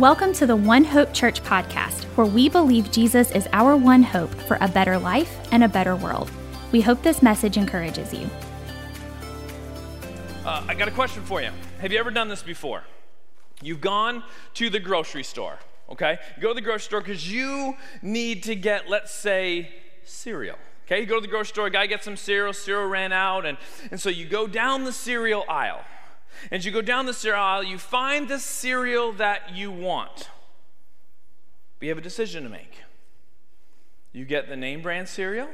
Welcome to the One Hope Church podcast, where we believe Jesus is our one hope for a better life and a better world. We hope this message encourages you. Uh, I got a question for you. Have you ever done this before? You've gone to the grocery store, okay? You go to the grocery store because you need to get, let's say, cereal. Okay, you go to the grocery store, guy gets some cereal, cereal ran out, and, and so you go down the cereal aisle. As you go down the cereal aisle, you find the cereal that you want. But you have a decision to make. You get the name brand cereal,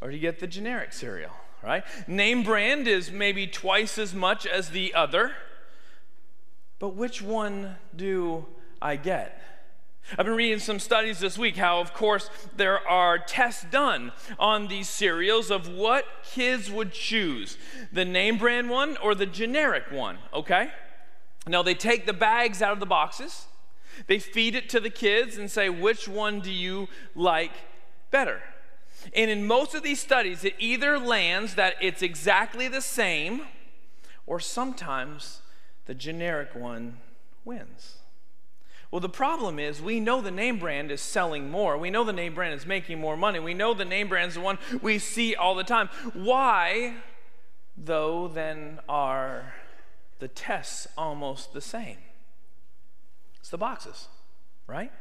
or you get the generic cereal, right? Name brand is maybe twice as much as the other, but which one do I get? I've been reading some studies this week how, of course, there are tests done on these cereals of what kids would choose the name brand one or the generic one, okay? Now, they take the bags out of the boxes, they feed it to the kids, and say, which one do you like better? And in most of these studies, it either lands that it's exactly the same, or sometimes the generic one wins. Well, the problem is we know the name brand is selling more. We know the name brand is making more money. We know the name brand is the one we see all the time. Why, though, then are the tests almost the same? It's the boxes, right?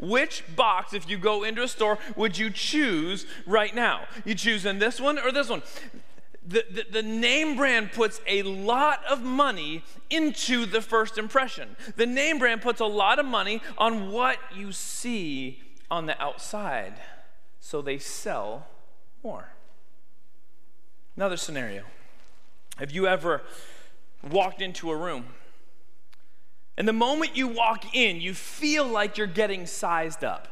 Which box, if you go into a store, would you choose right now? You choose in this one or this one? The, the, the, name brand puts a lot of money into the first impression. The name brand puts a lot of money on what you see on the outside, so they sell more. Another scenario Have you ever walked into a room? And the moment you walk in, you feel like you're getting sized up.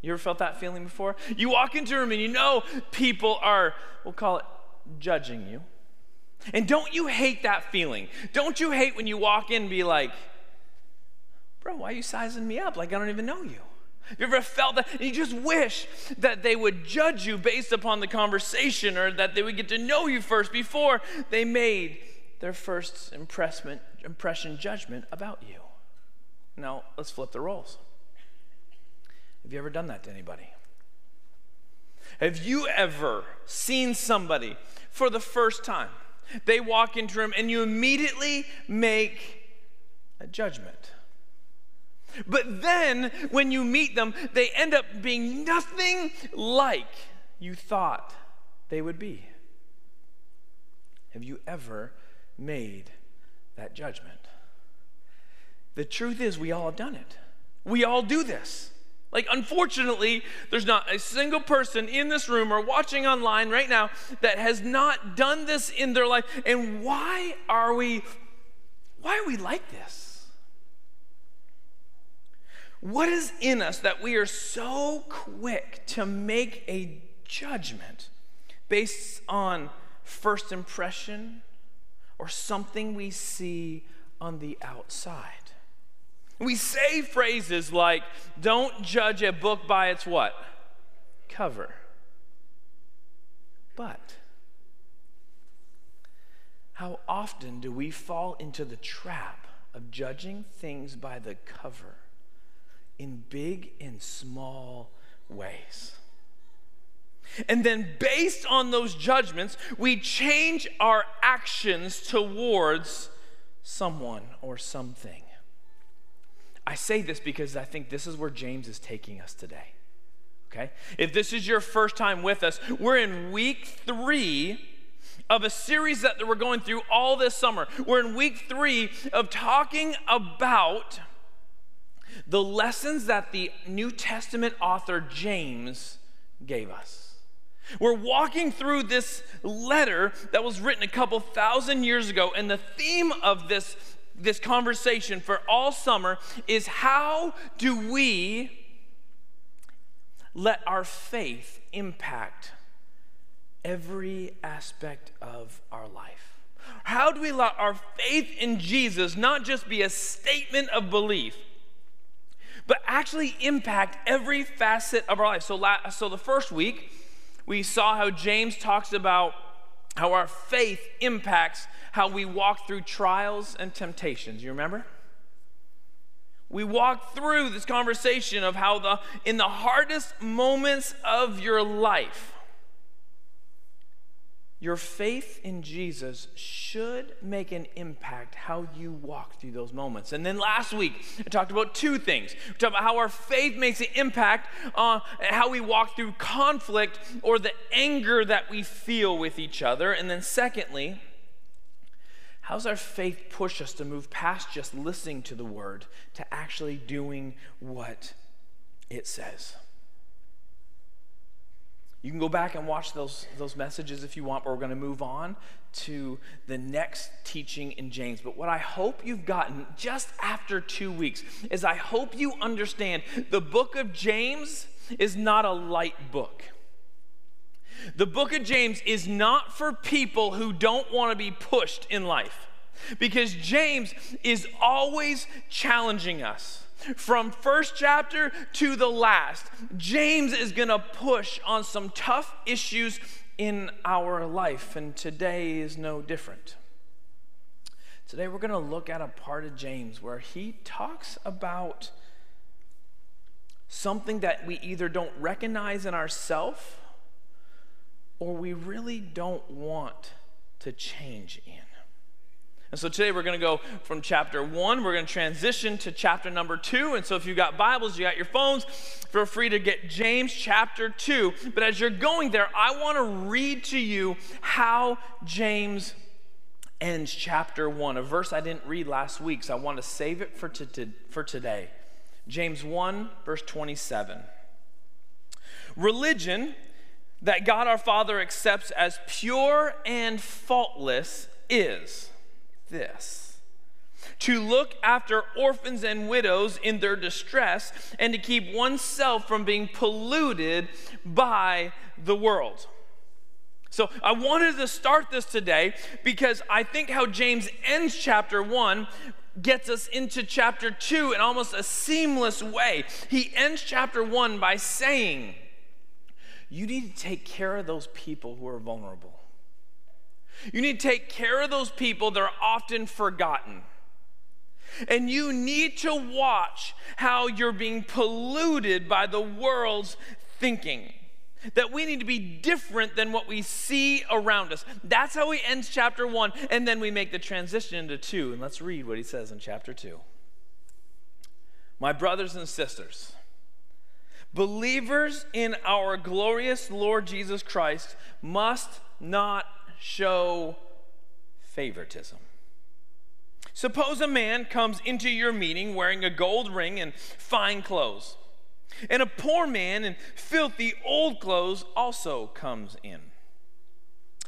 You ever felt that feeling before? You walk into a room and you know people are, we'll call it judging you. And don't you hate that feeling? Don't you hate when you walk in and be like, bro, why are you sizing me up like I don't even know you? Have you ever felt that? You just wish that they would judge you based upon the conversation or that they would get to know you first before they made their first impression judgment about you. Now, let's flip the roles. Have you ever done that to anybody? Have you ever seen somebody for the first time? They walk into a room and you immediately make a judgment. But then when you meet them, they end up being nothing like you thought they would be. Have you ever made that judgment? The truth is, we all have done it. We all do this. Like, unfortunately, there's not a single person in this room or watching online right now that has not done this in their life. And why are we, why are we like this? What is in us that we are so quick to make a judgment based on first impression or something we see on the outside? We say phrases like, don't judge a book by its what? Cover. But how often do we fall into the trap of judging things by the cover in big and small ways? And then, based on those judgments, we change our actions towards someone or something. I say this because I think this is where James is taking us today. Okay? If this is your first time with us, we're in week three of a series that we're going through all this summer. We're in week three of talking about the lessons that the New Testament author James gave us. We're walking through this letter that was written a couple thousand years ago, and the theme of this this conversation for all summer is how do we let our faith impact every aspect of our life? How do we let our faith in Jesus not just be a statement of belief, but actually impact every facet of our life? So, so the first week, we saw how James talks about how our faith impacts how we walk through trials and temptations. You remember? We walk through this conversation of how the in the hardest moments of your life your faith in Jesus should make an impact how you walk through those moments. And then last week, I talked about two things. We talked about how our faith makes an impact on how we walk through conflict or the anger that we feel with each other. And then secondly, how's our faith push us to move past just listening to the word to actually doing what it says? You can go back and watch those, those messages if you want, but we're going to move on to the next teaching in James. But what I hope you've gotten just after two weeks is I hope you understand the book of James is not a light book. The book of James is not for people who don't want to be pushed in life because James is always challenging us. From first chapter to the last, James is going to push on some tough issues in our life, and today is no different. Today, we're going to look at a part of James where he talks about something that we either don't recognize in ourselves or we really don't want to change in. And so today we're going to go from chapter one, we're going to transition to chapter number two. And so if you've got Bibles, you got your phones, feel free to get James chapter two. But as you're going there, I want to read to you how James ends chapter one, a verse I didn't read last week, so I want to save it for, to, for today. James 1, verse 27. Religion that God our Father accepts as pure and faultless is this to look after orphans and widows in their distress and to keep oneself from being polluted by the world. So, I wanted to start this today because I think how James ends chapter 1 gets us into chapter 2 in almost a seamless way. He ends chapter 1 by saying, You need to take care of those people who are vulnerable. You need to take care of those people that are often forgotten. And you need to watch how you're being polluted by the world's thinking. That we need to be different than what we see around us. That's how he ends chapter one. And then we make the transition into two. And let's read what he says in chapter two. My brothers and sisters, believers in our glorious Lord Jesus Christ must not show favoritism. Suppose a man comes into your meeting wearing a gold ring and fine clothes, and a poor man in filthy old clothes also comes in.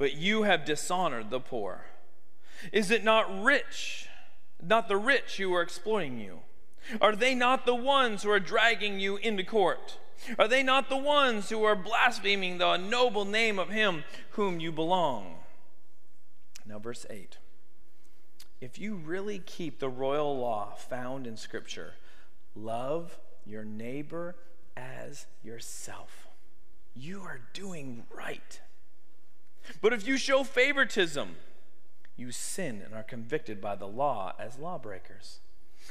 But you have dishonored the poor. Is it not rich, not the rich who are exploiting you? Are they not the ones who are dragging you into court? Are they not the ones who are blaspheming the noble name of him whom you belong? Now, verse 8. If you really keep the royal law found in Scripture, love your neighbor as yourself, you are doing right. But if you show favoritism, you sin and are convicted by the law as lawbreakers.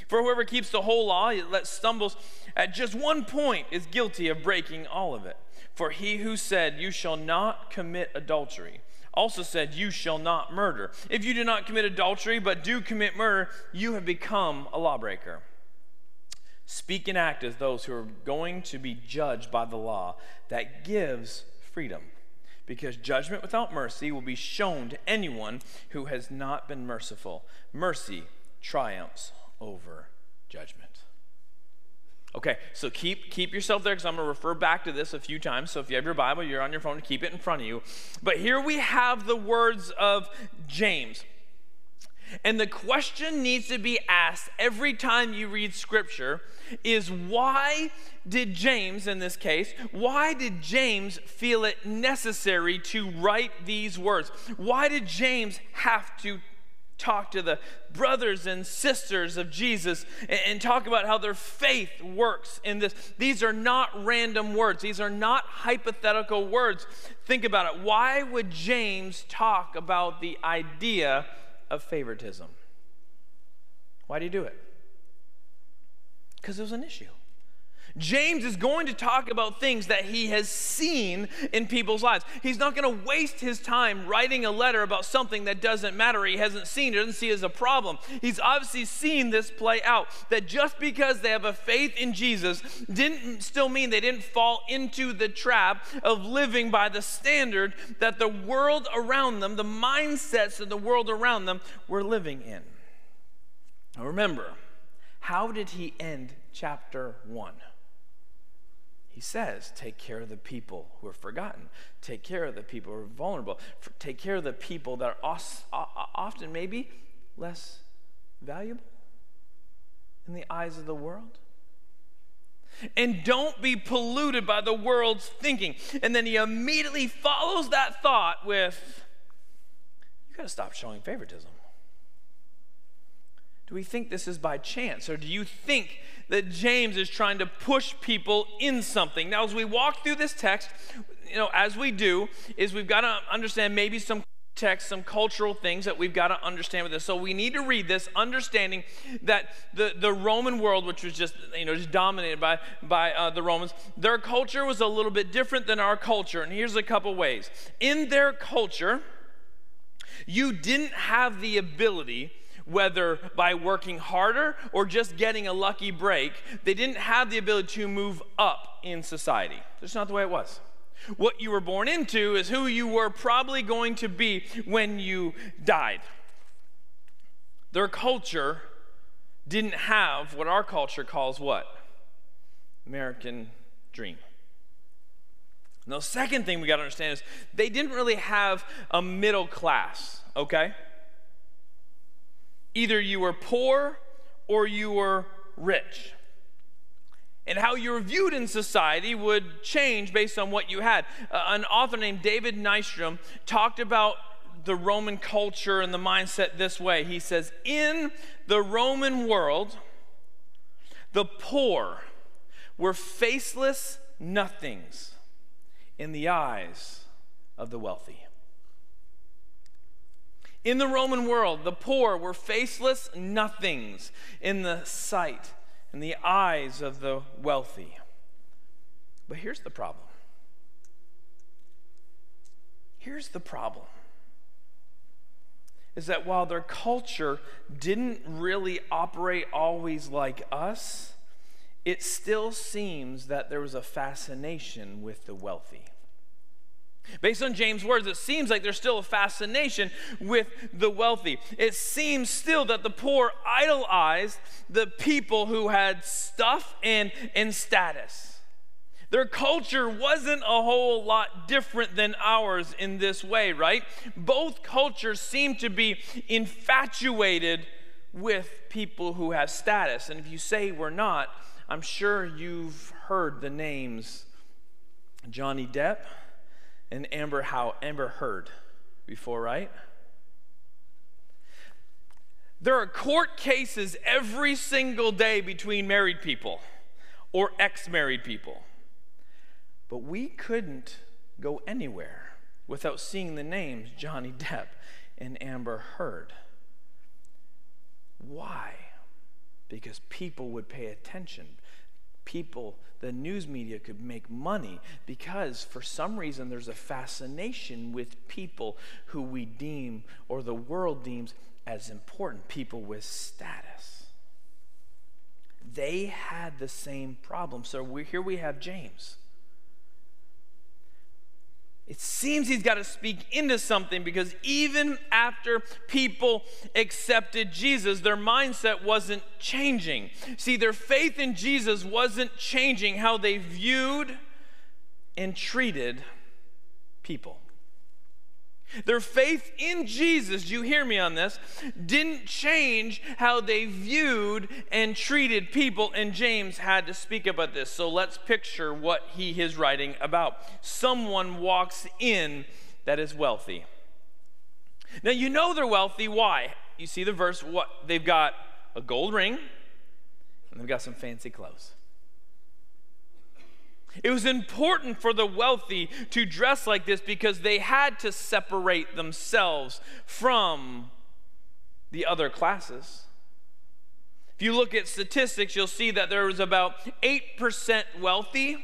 For whoever keeps the whole law, yet stumbles at just one point, is guilty of breaking all of it. For he who said, You shall not commit adultery, also said, You shall not murder. If you do not commit adultery, but do commit murder, you have become a lawbreaker. Speak and act as those who are going to be judged by the law that gives freedom. Because judgment without mercy will be shown to anyone who has not been merciful. Mercy triumphs over judgment. Okay, so keep keep yourself there because I'm going to refer back to this a few times. So if you have your Bible, you're on your phone, to keep it in front of you. But here we have the words of James. And the question needs to be asked every time you read scripture is why did James, in this case, why did James feel it necessary to write these words? Why did James have to talk to the brothers and sisters of Jesus and, and, talk about how their faith works in this. These are not random words, these are not hypothetical words. Think about it. Why would James talk about the idea of favoritism? Why do you do it? Because it was an issue. James is going to talk about things that he has seen in people's lives. He's not going to waste his time writing a letter about something that doesn't matter, he hasn't seen, he doesn't see as a problem. He's obviously seen this play out. That just because they have a faith in Jesus didn't still mean they didn't fall into the trap of living by the standard that the world around them, the mindsets of the world around them, were living in. Now remember, how did he end chapter 1? He says, take care of the people who are forgotten. Take care of the people who are vulnerable. Take care of the people that are often maybe less valuable in the eyes of the world. And don't be polluted by the world's thinking. And then he immediately follows that thought with, you got to stop showing favoritism. Do we think this is by chance? Or do you think that James is trying to push people in something? Now, as we walk through this text, you know, as we do, is we've got to understand maybe some text, some cultural things that we've got to understand with this. So we need to read this, understanding that the, the Roman world, which was just you know just dominated by by uh, the Romans, their culture was a little bit different than our culture. And here's a couple ways. In their culture, you didn't have the ability whether by working harder or just getting a lucky break, they didn't have the ability to move up in society. That's not the way it was. What you were born into is who you were probably going to be when you died. Their culture didn't have what our culture calls what? American dream. The second thing we got to understand is they didn't really have a middle class, okay? Either you were poor or you were rich. And how you were viewed in society would change based on what you had. Uh, an author named David Nystrom talked about the Roman culture and the mindset this way. He says, In the Roman world, the poor were faceless nothings in the eyes of the wealthy. In the Roman world, the poor were faceless nothings in the sight and the eyes of the wealthy. But here's the problem. Here's the problem is that while their culture didn't really operate always like us, it still seems that there was a fascination with the wealthy. Based on James' words, it seems like there's still a fascination with the wealthy. It seems still that the poor idolized the people who had stuff and, and status. Their culture wasn't a whole lot different than ours in this way, right? Both cultures seem to be infatuated with people who have status. And if you say we're not, I'm sure you've heard the names Johnny Depp and Amber how Amber Heard before, right? There are court cases every single day between married people or ex-married people. But we couldn't go anywhere without seeing the names Johnny Depp and Amber Heard. Why? Because people would pay attention people, the news media could make money because for some reason there's a fascination with people who we deem or the world deems as important, people with status. They had the same problem. So here we have James it seems he's got to speak into something because even after people accepted Jesus, their mindset wasn't changing. See, their faith in Jesus wasn't changing how they viewed and treated people. Their faith in Jesus, you hear me on this, didn't change how they viewed and treated people, and James had to speak about this. So let's picture what he is writing about. Someone walks in that is wealthy. Now you know they're wealthy. Why? You see the verse, what they've got a gold ring and they've got some fancy clothes. It was important for the wealthy to dress like this because they had to separate themselves from the other classes. If you look at statistics, you'll see that there was about 8% wealthy,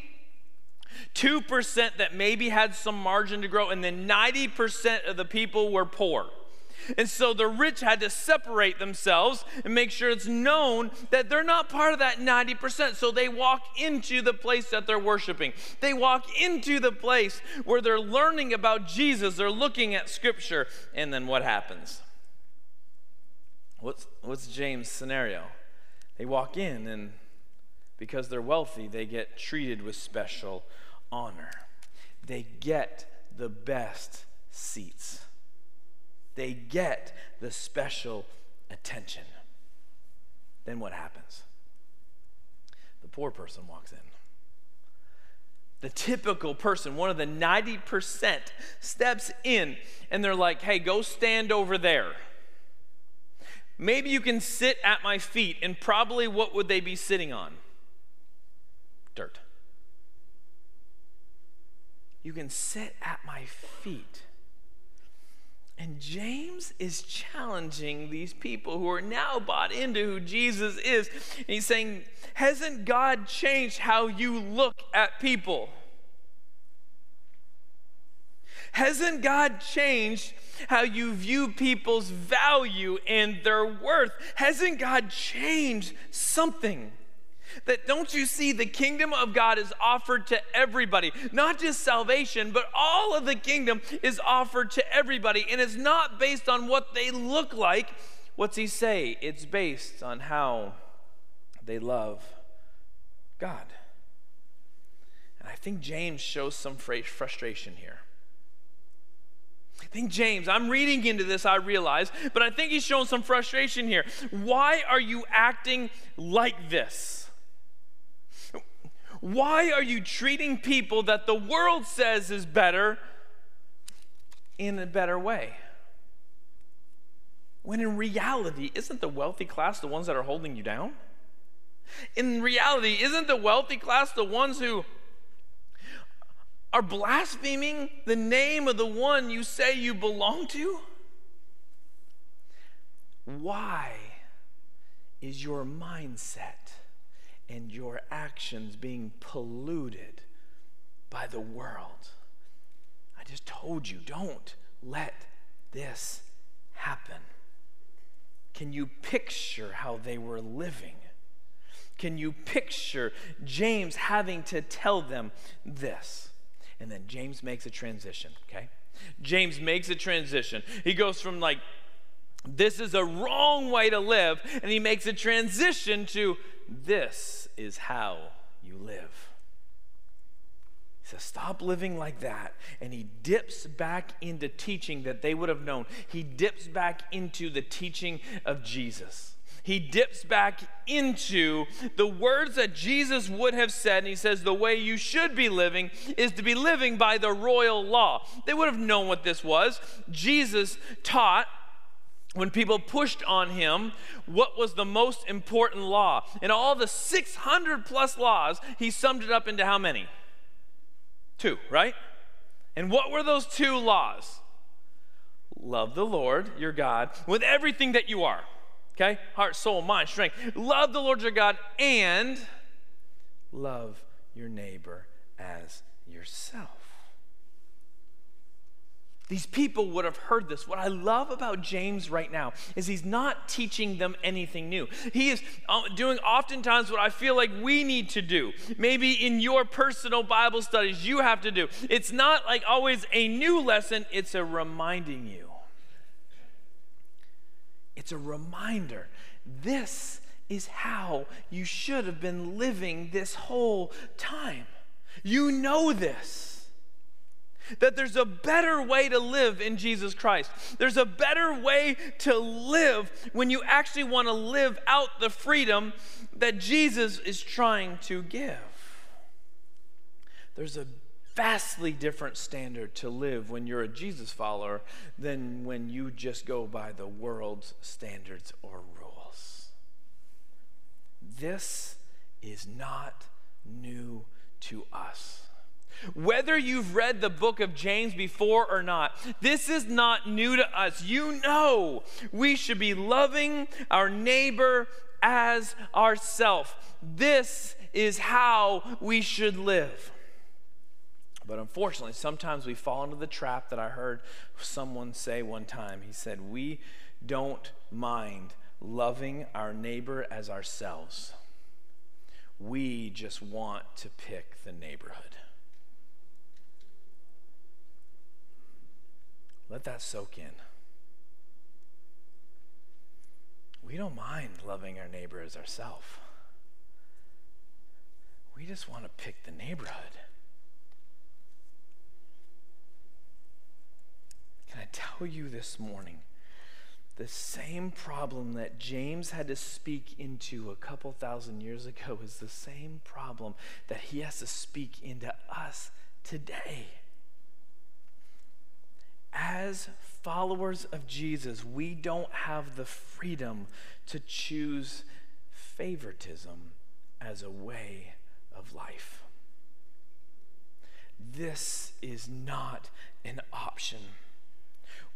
2% that maybe had some margin to grow, and then 90% of the people were poor. And so the rich had to separate themselves and make sure it's known that they're not part of that 90%. So they walk into the place that they're worshiping. They walk into the place where they're learning about Jesus, they're looking at scripture, and then what happens? What's, what's James' scenario? They walk in, and because they're wealthy, they get treated with special honor. They get the best seats they get the special attention. Then what happens? The poor person walks in. The typical person, one of the 90%, steps in and they're like, hey, go stand over there. Maybe you can sit at my feet, and probably what would they be sitting on? Dirt. You can sit at my feet. And James is challenging these people who are now bought into who Jesus is. And he's saying, Hasn't God changed how you look at people? Hasn't God changed how you view people's value and their worth? Hasn't God changed something? That don't you see the kingdom of God is offered to everybody, not just salvation, but all of the kingdom is offered to everybody. And it's not based on what they look like. What's he say? It's based on how they love God. And I think James shows some frustration here. I think James, I'm reading into this, I realize, but I think he's showing some frustration here. Why are you acting like this? Why are you treating people that the world says is better in a better way? When in reality, isn't the wealthy class the ones that are holding you down? In reality, isn't the wealthy class the ones who are blaspheming the name of the one you say you belong to? Why is your mindset and your actions being polluted by the world. I just told you, don't let this happen. Can you picture how they were living? Can you picture James having to tell them this? And then James makes a transition, okay? James makes a transition. He goes from like, this is a wrong way to live, and he makes a transition to this is how you live. He says, Stop living like that. And he dips back into teaching that they would have known. He dips back into the teaching of Jesus. He dips back into the words that Jesus would have said. And he says, The way you should be living is to be living by the royal law. They would have known what this was. Jesus taught when people pushed on him what was the most important law. In all the 600 plus laws, he summed it up into how many? Two, right? And what were those two laws? Love the Lord your God with everything that you are. Okay? Heart, soul, mind, strength. Love the Lord your God and love your neighbor as yourself. These people would have heard this. What I love about James right now is he's not teaching them anything new. He is uh, doing oftentimes what I feel like we need to do. Maybe in your personal Bible studies, you have to do. It's not like always a new lesson, it's a reminding you. It's a reminder. This is how you should have been living this whole time. You know this. That there's a better way to live in Jesus Christ. There's a better way to live when you actually want to live out the freedom that Jesus is trying to give. There's a vastly different standard to live when you're a Jesus follower than when you just go by the world's standards or rules. This is not new to us. Whether you've read the book of James before or not, this is not new to us. You know we should be loving our neighbor as ourself. This is how we should live. But unfortunately, sometimes we fall into the trap that I heard someone say one time. He said, We don't mind loving our neighbor as ourselves. We just want to pick the neighborhood. Let that soak in. We don't mind loving our neighbor as ourselves. We just want to pick the neighborhood. Can I tell you this morning? The same problem that James had to speak into a couple thousand years ago is the same problem that he has to speak into us today. As followers of Jesus, we don't have the freedom to choose favoritism as a way of life. This is not an option.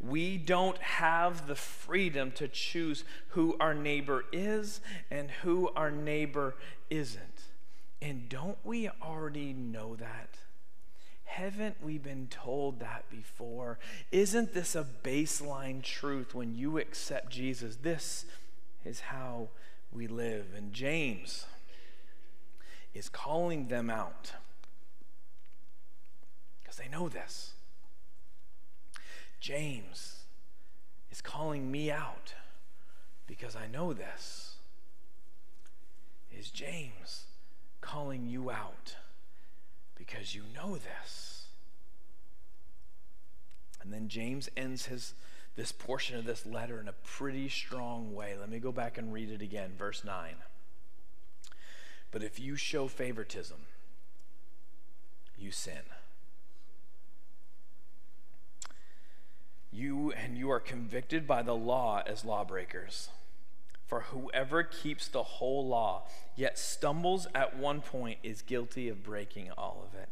We don't have the freedom to choose who our neighbor is and who our neighbor isn't. And don't we already know that? Haven't we been told that before? Isn't this a baseline truth when you accept Jesus? This is how we live. And James is calling them out because they know this. James is calling me out because I know this. Is James calling you out because you know this? And then James ends his this portion of this letter in a pretty strong way. Let me go back and read it again, verse 9. But if you show favoritism, you sin. You and you are convicted by the law as lawbreakers. For whoever keeps the whole law, yet stumbles at one point, is guilty of breaking all of it.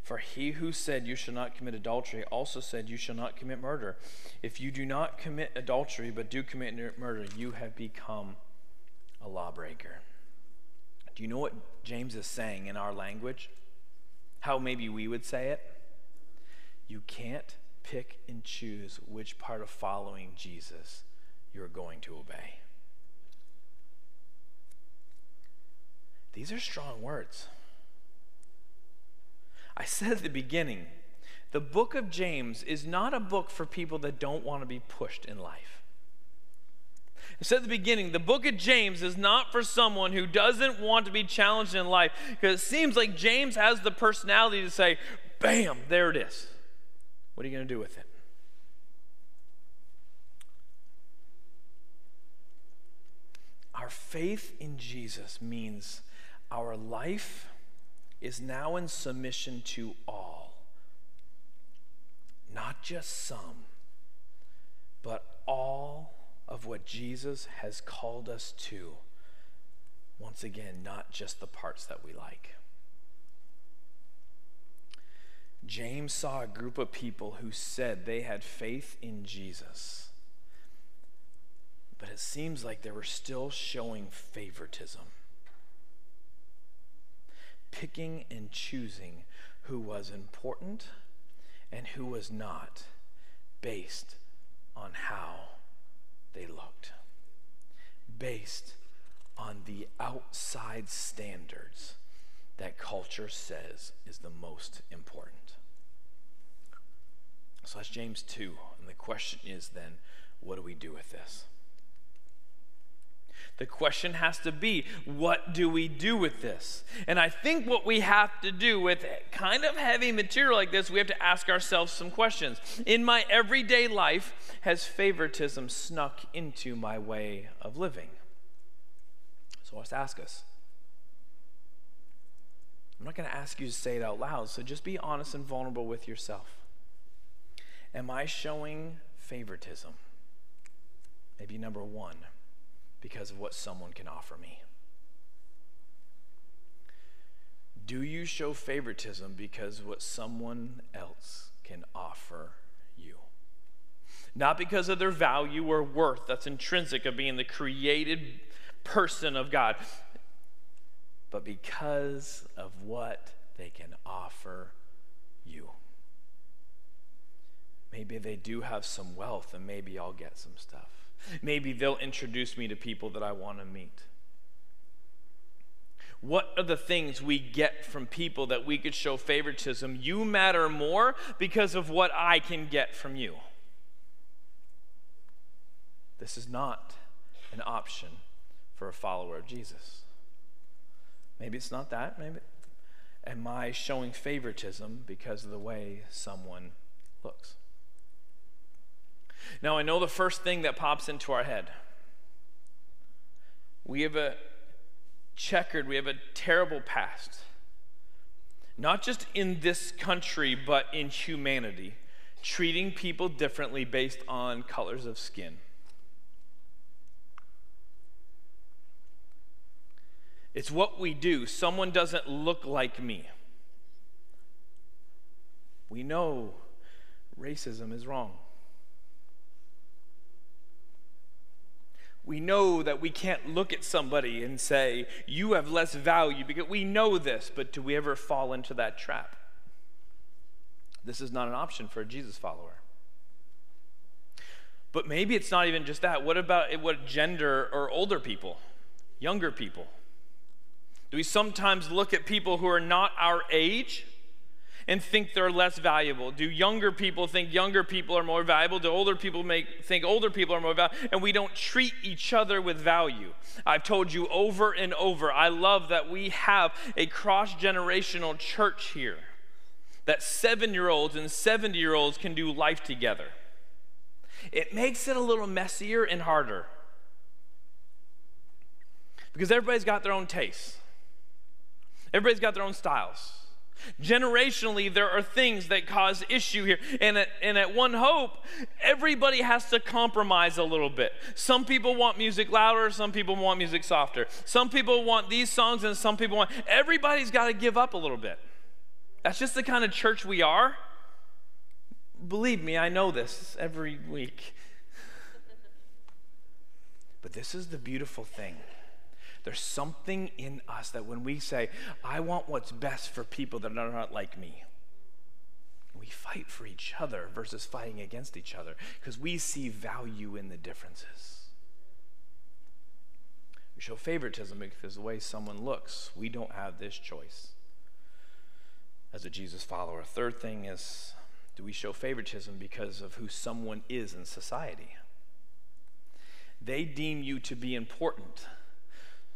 For he who said, You shall not commit adultery, also said, You shall not commit murder. If you do not commit adultery, but do commit murder, you have become a lawbreaker. Do you know what James is saying in our language? How maybe we would say it? You can't pick and choose which part of following Jesus you're going to obey. These are strong words. I said at the beginning, the book of James is not a book for people that don't want to be pushed in life. I said at the beginning, the book of James is not for someone who doesn't want to be challenged in life because it seems like James has the personality to say, bam, there it is. What are you going to do with it? Our faith in Jesus means our life is now in submission to all, not just some, but all of what Jesus has called us to. Once again, not just the parts that we like. James saw a group of people who said they had faith in Jesus, but it seems like they were still showing favoritism, picking and choosing who was important and who was not based on how they looked, based on the outside standards that culture says is the most important. So that's James 2. And the question is then, what do we do with this? The question has to be, what do we do with this? And I think what we have to do with kind of heavy material like this, we have to ask ourselves some questions. In my everyday life, has favoritism snuck into my way of living? So let's ask us. I'm not going to ask you to say it out loud, so just be honest and vulnerable with yourself. Am I showing favoritism? Maybe number one because of what someone can offer me? Do you show favoritism because of what someone else can offer you? Not because of their value or worth that's intrinsic of being the created person of God, but because of what they can offer you. Maybe they do have some wealth, and maybe I'll get some stuff. Maybe they'll introduce me to people that I want to meet. What are the things we get from people that we could show favoritism? You matter more because of what I can get from you. This is not an option for a follower of Jesus. Maybe it's not that. Maybe am I showing favoritism because of the way someone looks? Now, I know the first thing that pops into our head. We have a checkered, we have a terrible past. Not just in this country, but in humanity, treating people differently based on colors of skin. It's what we do. Someone doesn't look like me. We know racism is wrong. We know that we can't look at somebody and say, You have less value, because we know this, but do we ever fall into that trap? This is not an option for a Jesus follower. But maybe it's not even just that. What about what gender or older people, younger people? Do we sometimes look at people who are not our age and think they're less valuable? Do younger people think younger people are more valuable? Do older people make, think older people are more valuable? And we don't treat each other with value. I've told you over and over, I love that we have a cross generational church here, that seven year olds and 70 year olds can do life together. It makes it a little messier and harder because everybody's got their own tastes, everybody's got their own styles. Generationally, there are things that cause issue here. And at, and at One Hope, everybody has to compromise a little bit. Some people want music louder, some people want music softer. Some people want these songs, and some people want. Everybody's got to give up a little bit. That's just the kind of church we are. Believe me, I know this every week. But this is the beautiful thing. There's something in us that when we say, I want what's best for people that are not like me, we fight for each other versus fighting against each other because we see value in the differences. We show favoritism because of the way someone looks, we don't have this choice as a Jesus follower. Third thing is do we show favoritism because of who someone is in society? They deem you to be important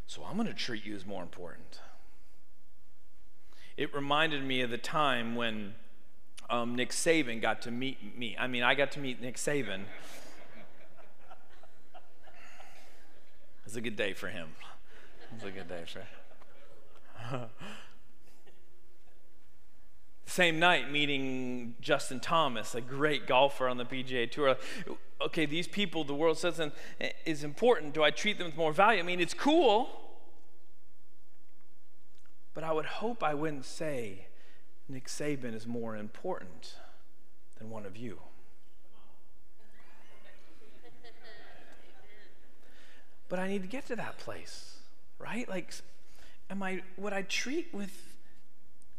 so I'm going to treat you as more important. It reminded me of the time when um, Nick Saban got to meet me. I mean, I got to meet Nick Saban. It was a good day for him. It was a good day for him. Same night, meeting Justin Thomas, a great golfer on the PGA Tour. Okay, these people the world says is important. Do I treat them with more value? I mean, it's cool, but I would hope I wouldn't say Nick Saban is more important than one of you. but I need to get to that place, right? Like, am I, would I treat with,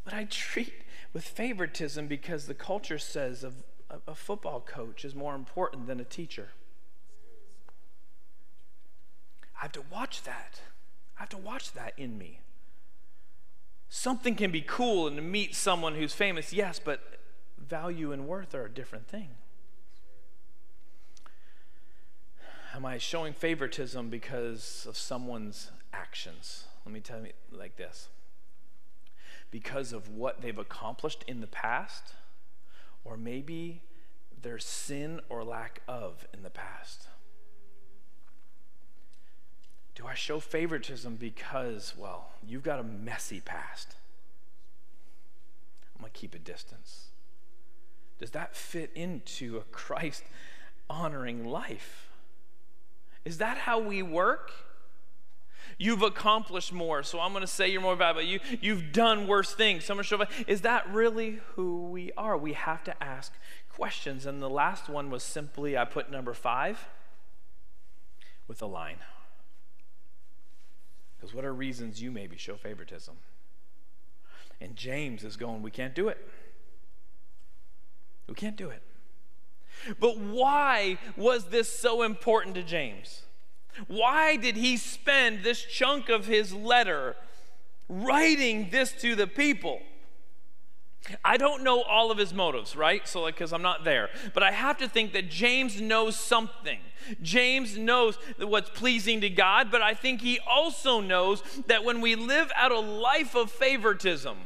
would I treat with favoritism because the culture says a, a football coach is more important than a teacher. I have to watch that. I have to watch that in me. Something can be cool and to meet someone who's famous, yes, but value and worth are a different thing. Am I showing favoritism because of someone's actions? Let me tell you like this because of what they've accomplished in the past, or maybe their sin or lack of in the past. Do I show favoritism because, well, you've got a messy past? I'm going to keep a distance. Does that fit into a Christ honoring life? Is that how we work? You've accomplished more, so I'm going to say you're more valuable. You, you've done worse things. So I'm going to show Is that really who we are? We have to ask questions. And the last one was simply I put number five with a line. Because what are reasons you maybe show favoritism? And James is going, We can't do it. We can't do it. But why was this so important to James? Why did he spend this chunk of his letter writing this to the people? I don't know all of his motives, right? So, like, because I'm not there. But I have to think that James knows something. James knows what's pleasing to God, but I think he also knows that when we live out a life of favoritism,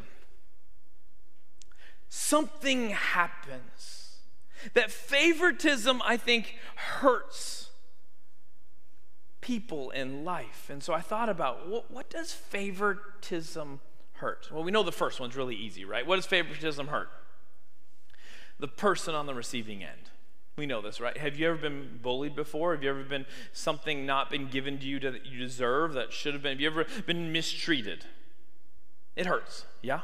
something happens. That favoritism, I think, hurts people in life. And so I thought about what, what does favoritism hurt? Well, we know the first one's really easy, right? What does favoritism hurt? The person on the receiving end. We know this, right? Have you ever been bullied before? Have you ever been something not been given to you that you deserve that should have been? Have you ever been mistreated? It hurts, yeah?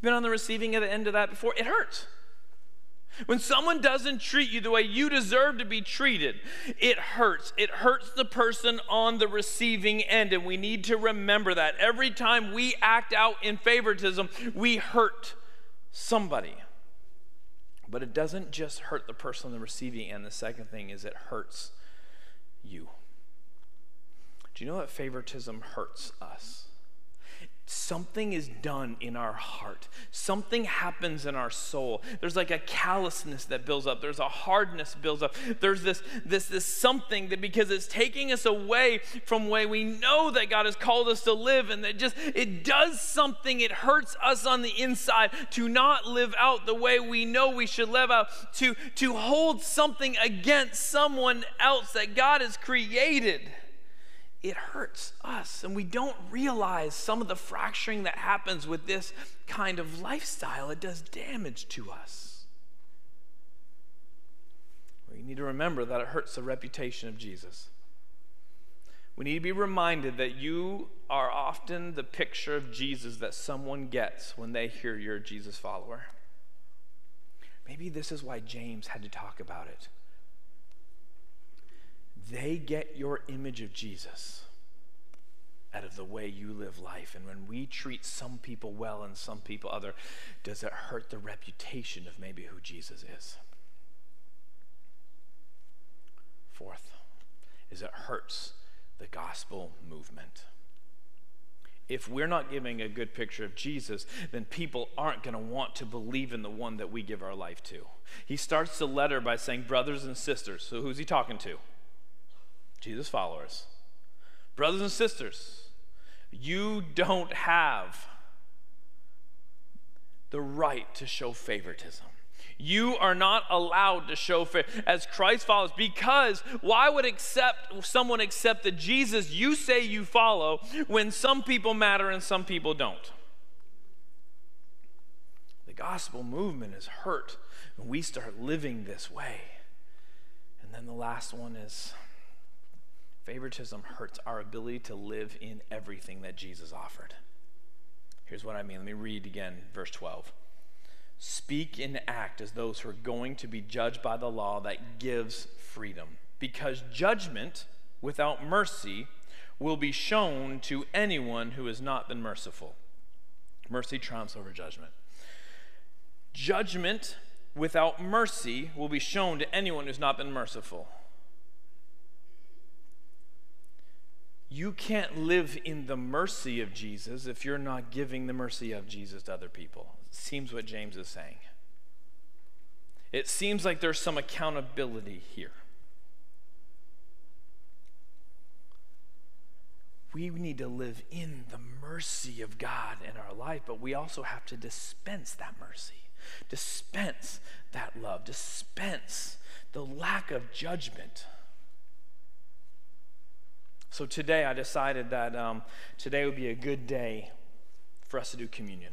Been on the receiving end of that before? It hurts. When someone doesn't treat you the way you deserve to be treated, it hurts. It hurts the person on the receiving end. And we need to remember that. Every time we act out in favoritism, we hurt somebody. But it doesn't just hurt the person on the receiving end. The second thing is it hurts you. Do you know that favoritism hurts us? Something is done in our heart. Something happens in our soul. There's like a callousness that builds up. There's a hardness builds up. There's this this this something that because it's taking us away from way we know that God has called us to live and that just it does something. It hurts us on the inside to not live out the way we know we should live out to to hold something against someone else that God has created it hurts us. And we don't realize some of the fracturing that happens with this kind of lifestyle. It does damage to us. We need to remember that it hurts the reputation of Jesus. We need to be reminded that you are often the picture of Jesus that someone gets when they hear you're a Jesus follower. Maybe this is why James had to talk about it they get your image of Jesus out of the way you live life. And when we treat some people well and some people other, does it hurt the reputation of maybe who Jesus is? Fourth is it hurts the gospel movement. If we're not giving a good picture of Jesus, then people aren't going to want to believe in the one that we give our life to. He starts the letter by saying, Brothers and sisters. So who's he talking to? Jesus followers, brothers and sisters, you don't have the right to show favoritism. You are not allowed to show favor as Christ follows because why would accept someone accept the Jesus you say you follow when some people matter and some people don't? The gospel movement is hurt when we start living this way. And then the last one is Favoritism hurts our ability to live in everything that Jesus offered. Here's what I mean. Let me read again, verse 12. Speak and act as those who are going to be judged by the law that gives freedom, because judgment without mercy will be shown to anyone who has not been merciful. Mercy trumps over judgment. Judgment without mercy will be shown to anyone who's not been merciful. you can't live in the mercy of Jesus if you're not giving the mercy of Jesus to other people. Seems what James is saying. It seems like there's some accountability here. We need to live in the mercy of God in our life, but we also have to dispense that mercy, dispense that love, dispense the lack of judgment so today I decided that um, today would be a good day for us to do communion.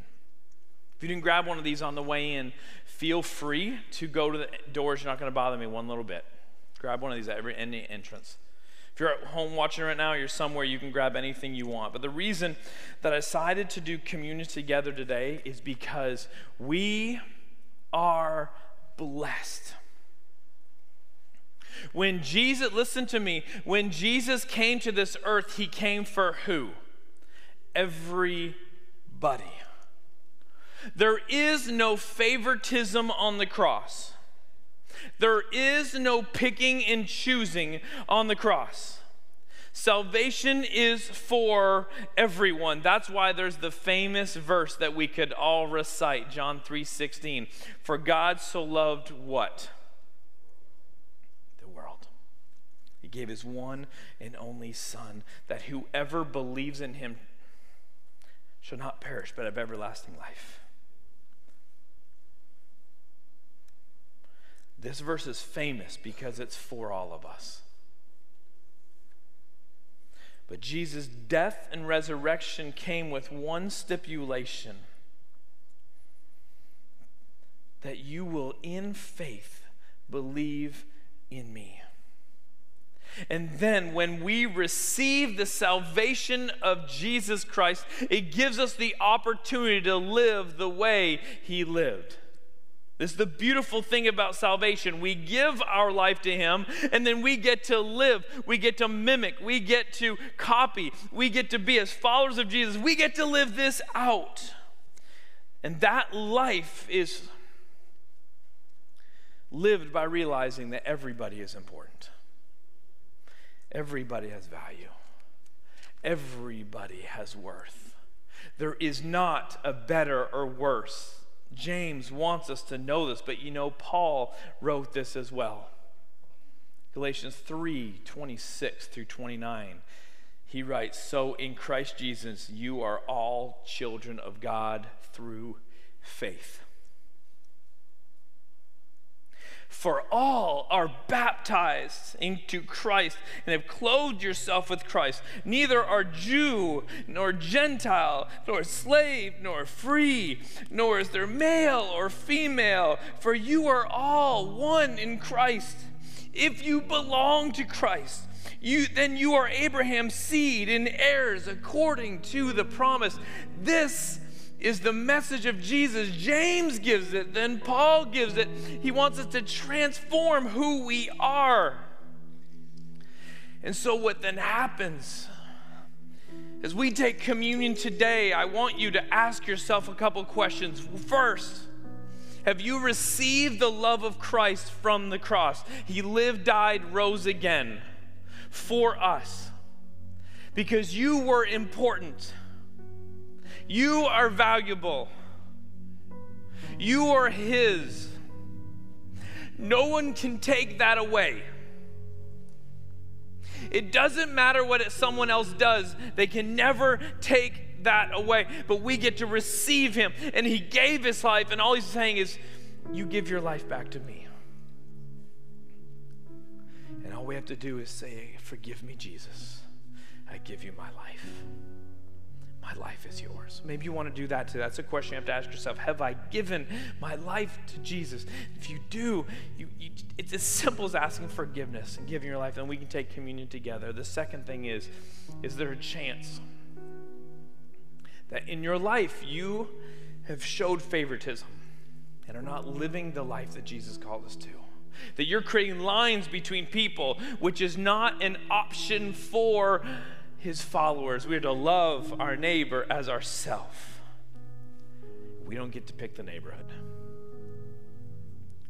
If you didn't grab one of these on the way in, feel free to go to the doors. You're not going to bother me one little bit. Grab one of these at every any entrance. If you're at home watching right now, you're somewhere, you can grab anything you want. But the reason that I decided to do communion together today is because we are blessed. When Jesus, listen to me, when Jesus came to this earth, he came for who? Everybody. There is no favoritism on the cross. There is no picking and choosing on the cross. Salvation is for everyone. That's why there's the famous verse that we could all recite, John 3:16. For God so loved what? The world. He gave his one and only son that whoever believes in him shall not perish but have everlasting life. This verse is famous because it's for all of us. But Jesus' death and resurrection came with one stipulation that you will, in faith, believe in me. And then, when we receive the salvation of Jesus Christ, it gives us the opportunity to live the way he lived. This is the beautiful thing about salvation. We give our life to Him, and then we get to live. We get to mimic. We get to copy. We get to be, as followers of Jesus, we get to live this out. And that life is lived by realizing that everybody is important, everybody has value, everybody has worth. There is not a better or worse James wants us to know this, but you know, Paul wrote this as well. Galatians 3 26 through 29. He writes, So in Christ Jesus, you are all children of God through faith. For all are baptized into Christ and have clothed yourself with Christ. Neither are Jew, nor Gentile, nor slave, nor free, nor is there male or female, for you are all one in Christ. If you belong to Christ, you, then you are Abraham's seed and heirs according to the promise. This is the message of Jesus. James gives it, then Paul gives it. He wants us to transform who we are. And so, what then happens as we take communion today, I want you to ask yourself a couple questions. First, have you received the love of Christ from the cross? He lived, died, rose again for us because you were important. You are valuable. You are His. No one can take that away. It doesn't matter what someone else does, they can never take that away. But we get to receive Him. And He gave His life, and all He's saying is, You give your life back to me. And all we have to do is say, Forgive me, Jesus. I give you my life my life is yours. Maybe you want to do that too. That's a question you have to ask yourself. Have I given my life to Jesus? If you do, you, you, it's as simple as asking forgiveness and giving your life, and we can take communion together. The second thing is, is there a chance that in your life you have showed favoritism and are not living the life that Jesus called us to? That you're creating lines between people, which is not an option for his followers. We are to love our neighbor as ourself. We don't get to pick the neighborhood.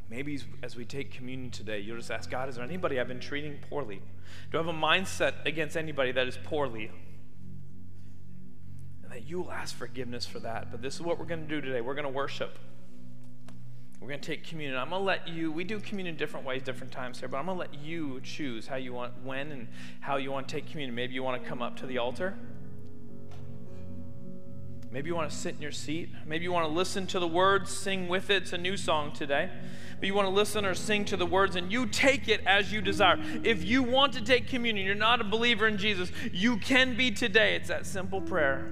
Maybe as we take communion today, you'll just ask God, is there anybody I've been treating poorly? Do I have a mindset against anybody that is poorly? And that you will ask forgiveness for that. But this is what we're going to do today. We're going to worship. We're going to take communion. I'm going to let you, we do communion different ways, different times here, but I'm going to let you choose how you want, when and how you want to take communion. Maybe you want to come up to the altar. Maybe you want to sit in your seat. Maybe you want to listen to the words, sing with it. It's a new song today. But you want to listen or sing to the words and you take it as you desire. If you want to take communion, you're not a believer in Jesus, you can be today. It's that simple prayer.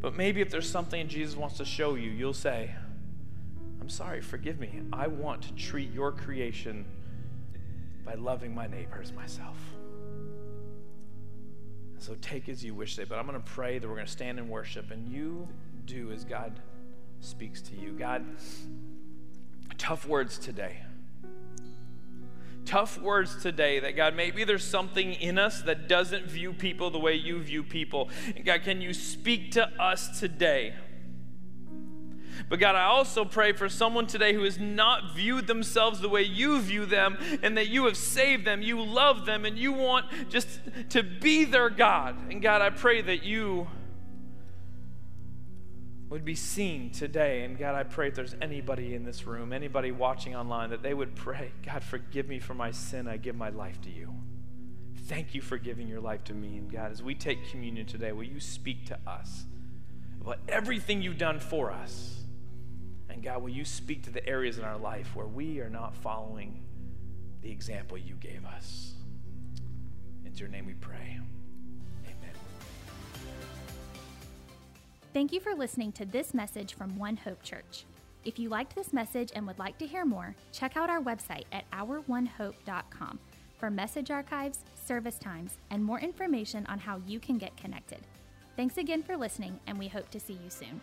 But maybe if there's something Jesus wants to show you, you'll say, I'm sorry, forgive me. I want to treat your creation by loving my neighbor as myself. So take as you wish today. But I'm going to pray that we're going to stand and worship, and you do as God speaks to you. God, tough words today. Tough words today that God, maybe there's something in us that doesn't view people the way you view people. And God, can you speak to us today? But God, I also pray for someone today who has not viewed themselves the way you view them and that you have saved them, you love them, and you want just to be their God. And God, I pray that you would be seen today. And God, I pray if there's anybody in this room, anybody watching online, that they would pray, God, forgive me for my sin. I give my life to you. Thank you for giving your life to me. And God, as we take communion today, will you speak to us about everything you've done for us? And God, will you speak to the areas in our life where we are not following the example you gave us? It's your name we pray. Amen. Thank you for listening to this message from One Hope Church. If you liked this message and would like to hear more, check out our website at ouronehope.com for message archives, service times, and more information on how you can get connected. Thanks again for listening, and we hope to see you soon.